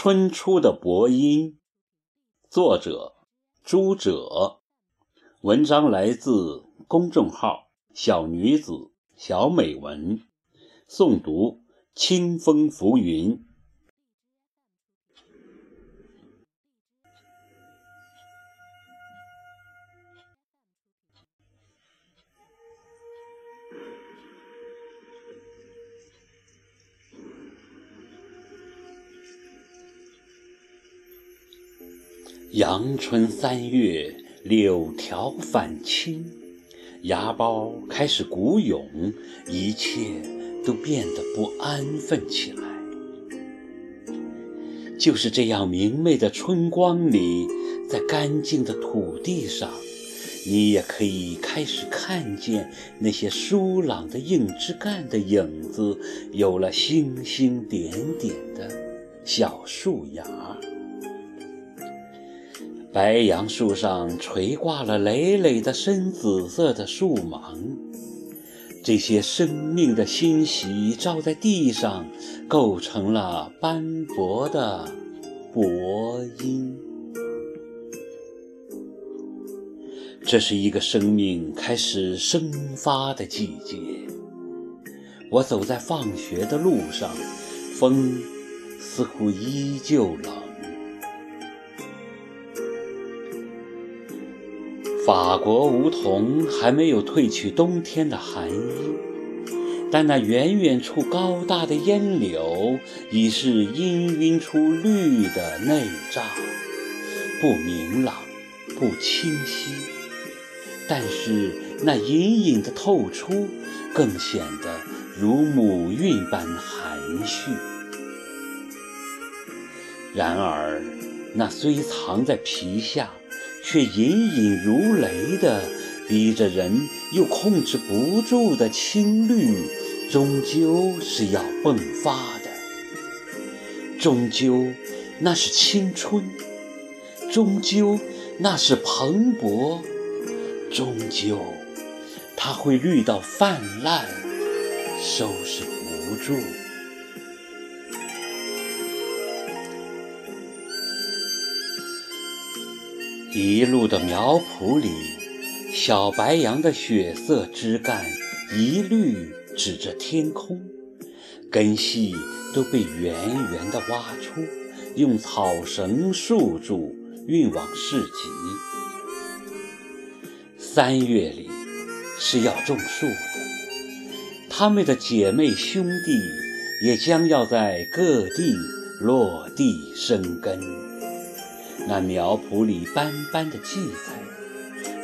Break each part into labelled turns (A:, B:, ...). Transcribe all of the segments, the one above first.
A: 春初的薄音，作者朱者，文章来自公众号“小女子小美文”，诵读清风浮云。阳春三月，柳条返青，芽苞开始鼓涌，一切都变得不安分起来。就是这样明媚的春光里，在干净的土地上，你也可以开始看见那些疏朗的硬枝干的影子，有了星星点点的小树芽。白杨树上垂挂了累累的深紫色的树芒，这些生命的欣喜照在地上，构成了斑驳的薄音。这是一个生命开始生发的季节。我走在放学的路上，风似乎依旧冷。法国梧桐还没有褪去冬天的寒意，但那远远处高大的烟柳已是氤氲出绿的内栅，不明朗，不清晰，但是那隐隐的透出，更显得如母韵般含蓄。然而，那虽藏在皮下。却隐隐如雷的逼着人，又控制不住的青绿，终究是要迸发的。终究，那是青春；终究，那是蓬勃；终究，它会绿到泛滥，收拾不住。一路的苗圃里，小白杨的血色枝干一律指着天空，根系都被圆圆的挖出，用草绳束住，运往市集。三月里是要种树的，他们的姐妹兄弟也将要在各地落地生根。那苗圃里斑斑的荠菜，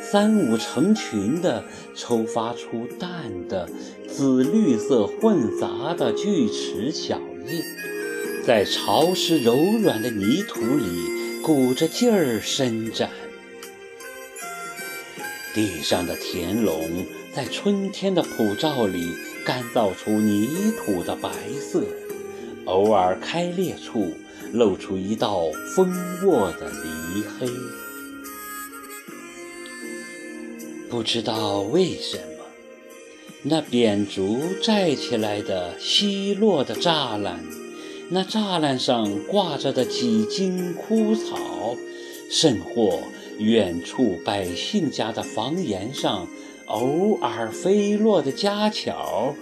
A: 三五成群的抽发出淡的紫绿色混杂的锯齿小叶，在潮湿柔软的泥土里鼓着劲儿伸展。地上的田垄在春天的普照里干燥出泥土的白色，偶尔开裂处。露出一道蜂窝的离黑，不知道为什么，那扁竹寨起来的稀落的栅栏，那栅栏上挂着的几茎枯草，甚或远处百姓家的房檐上偶尔飞落的家巧，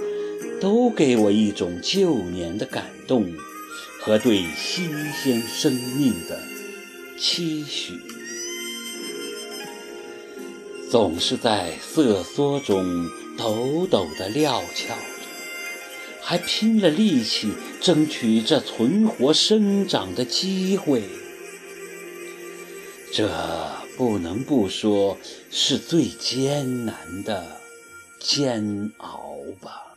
A: 都给我一种旧年的感动。和对新鲜生命的期许，总是在瑟缩中抖抖地踉跄着，还拼了力气争取这存活生长的机会。这不能不说是最艰难的煎熬吧。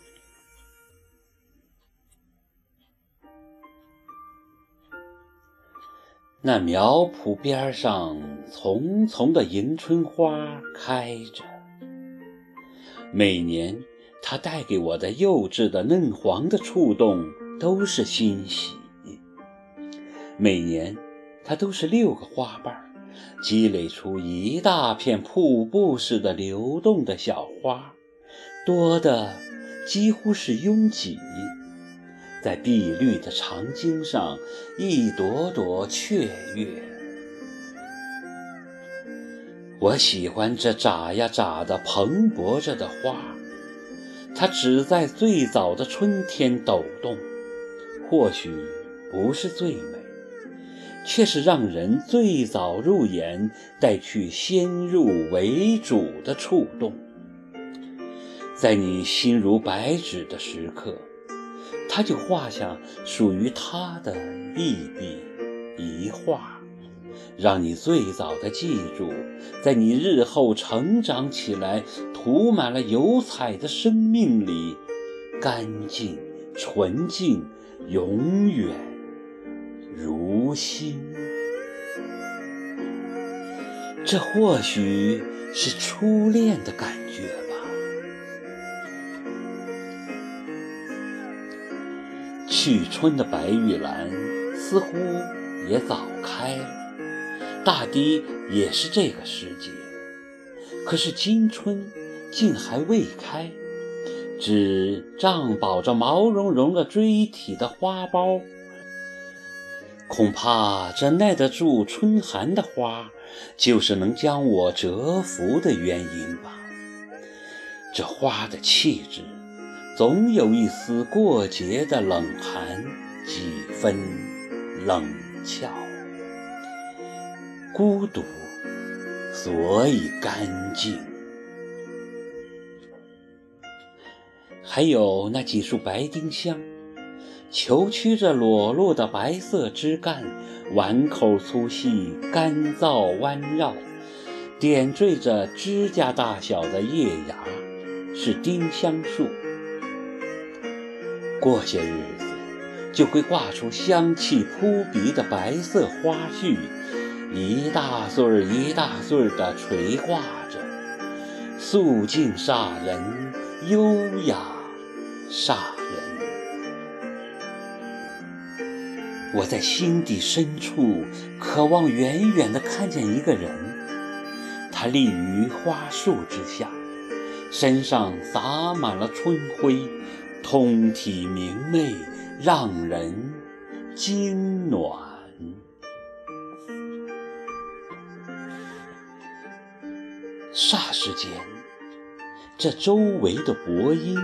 A: 那苗圃边上，丛丛的迎春花开着。每年，它带给我的幼稚的嫩黄的触动都是欣喜。每年，它都是六个花瓣，积累出一大片瀑布似的流动的小花，多的几乎是拥挤。在碧绿的长茎上一朵朵雀跃。我喜欢这眨呀眨的蓬勃着的花，它只在最早的春天抖动，或许不是最美，却是让人最早入眼，带去先入为主的触动。在你心如白纸的时刻，他就画下属于他的一笔一画，让你最早的记住，在你日后成长起来、涂满了油彩的生命里，干净、纯净，永远如新。这或许是初恋的感觉。去春的白玉兰似乎也早开了，大抵也是这个时节。可是今春竟还未开，只胀饱着毛茸茸的锥体的花苞。恐怕这耐得住春寒的花，就是能将我折服的原因吧。这花的气质。总有一丝过节的冷寒，几分冷峭，孤独，所以干净。还有那几束白丁香，虬曲着裸露的白色枝干，碗口粗细，干燥弯绕，点缀着指甲大小的叶芽，是丁香树。过些日子，就会挂出香气扑鼻的白色花絮，一大穗儿一大穗儿地垂挂着，素净煞人，优雅煞人。我在心底深处渴望远远地看见一个人，他立于花树之下，身上洒满了春晖。通体明媚，让人惊暖。霎时间，这周围的薄荫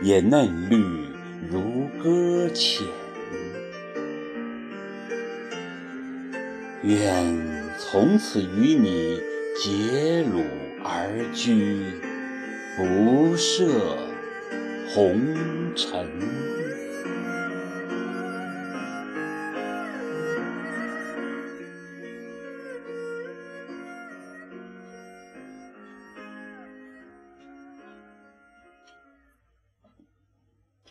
A: 也嫩绿如搁浅。愿从此与你结庐而居，不涉。红尘。